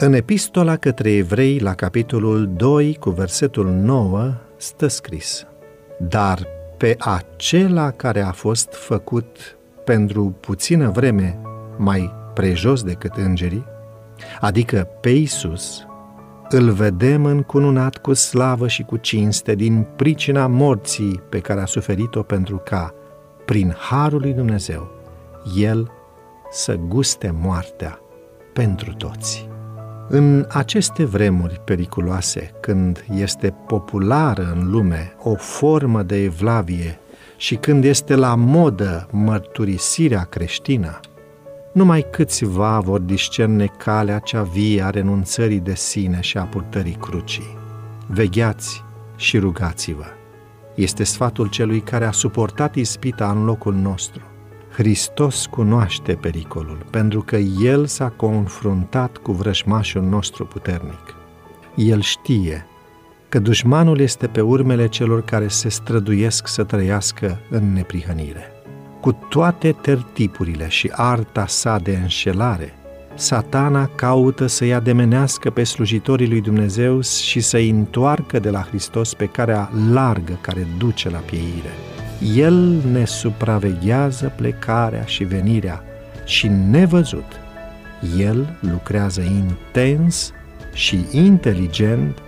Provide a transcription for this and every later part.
În epistola către evrei, la capitolul 2, cu versetul 9, stă scris Dar pe acela care a fost făcut pentru puțină vreme mai prejos decât îngerii, adică pe Isus, îl vedem încununat cu slavă și cu cinste din pricina morții pe care a suferit-o pentru ca, prin harul lui Dumnezeu, El să guste moartea pentru toți. În aceste vremuri periculoase, când este populară în lume o formă de evlavie și când este la modă mărturisirea creștină, numai câțiva vor discerne calea cea vie a renunțării de sine și a purtării crucii. Vegheați și rugați-vă. Este sfatul celui care a suportat ispita în locul nostru. Hristos cunoaște pericolul, pentru că El s-a confruntat cu vrășmașul nostru puternic. El știe că dușmanul este pe urmele celor care se străduiesc să trăiască în neprihănire. Cu toate tertipurile și arta sa de înșelare, satana caută să-i ademenească pe slujitorii lui Dumnezeu și să-i întoarcă de la Hristos pe care largă care duce la pieire. El ne supraveghează plecarea și venirea și nevăzut. El lucrează intens și inteligent,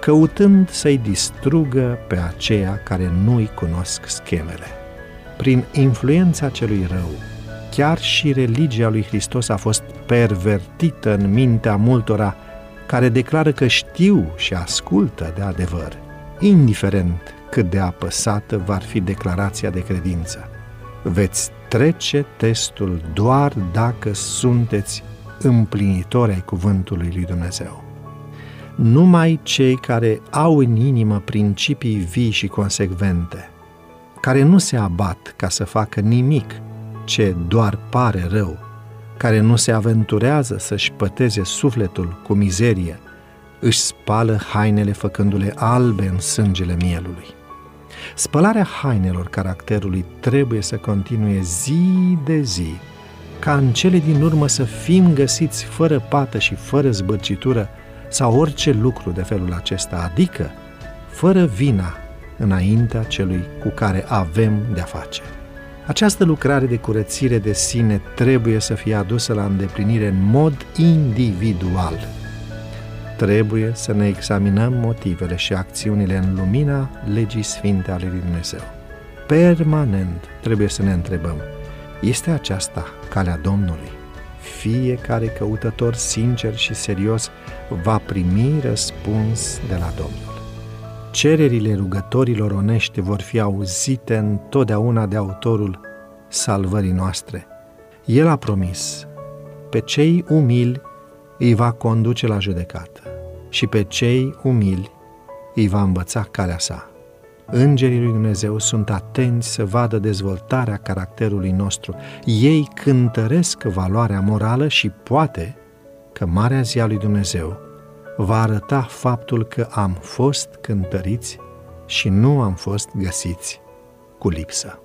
căutând să-i distrugă pe aceia care nu-i cunosc schemele prin influența celui rău, chiar și religia lui Hristos a fost pervertită în mintea multora care declară că știu și ascultă de adevăr, indiferent cât de apăsată va fi declarația de credință. Veți trece testul doar dacă sunteți împlinitori ai cuvântului lui Dumnezeu. Numai cei care au în inimă principii vii și consecvente, care nu se abat ca să facă nimic ce doar pare rău, care nu se aventurează să-și păteze sufletul cu mizerie, își spală hainele făcându-le albe în sângele mielului. Spălarea hainelor caracterului trebuie să continue zi de zi, ca în cele din urmă să fim găsiți fără pată și fără zbârcitură sau orice lucru de felul acesta, adică fără vina înaintea celui cu care avem de-a face. Această lucrare de curățire de sine trebuie să fie adusă la îndeplinire în mod individual. Trebuie să ne examinăm motivele și acțiunile în lumina legii sfinte ale lui Dumnezeu. Permanent trebuie să ne întrebăm, este aceasta calea Domnului? Fiecare căutător sincer și serios va primi răspuns de la Domnul cererile rugătorilor onești vor fi auzite întotdeauna de autorul salvării noastre. El a promis, pe cei umili îi va conduce la judecată și pe cei umili îi va învăța calea sa. Îngerii lui Dumnezeu sunt atenți să vadă dezvoltarea caracterului nostru. Ei cântăresc valoarea morală și poate că Marea Zi a lui Dumnezeu va arăta faptul că am fost cântăriți și nu am fost găsiți cu lipsă.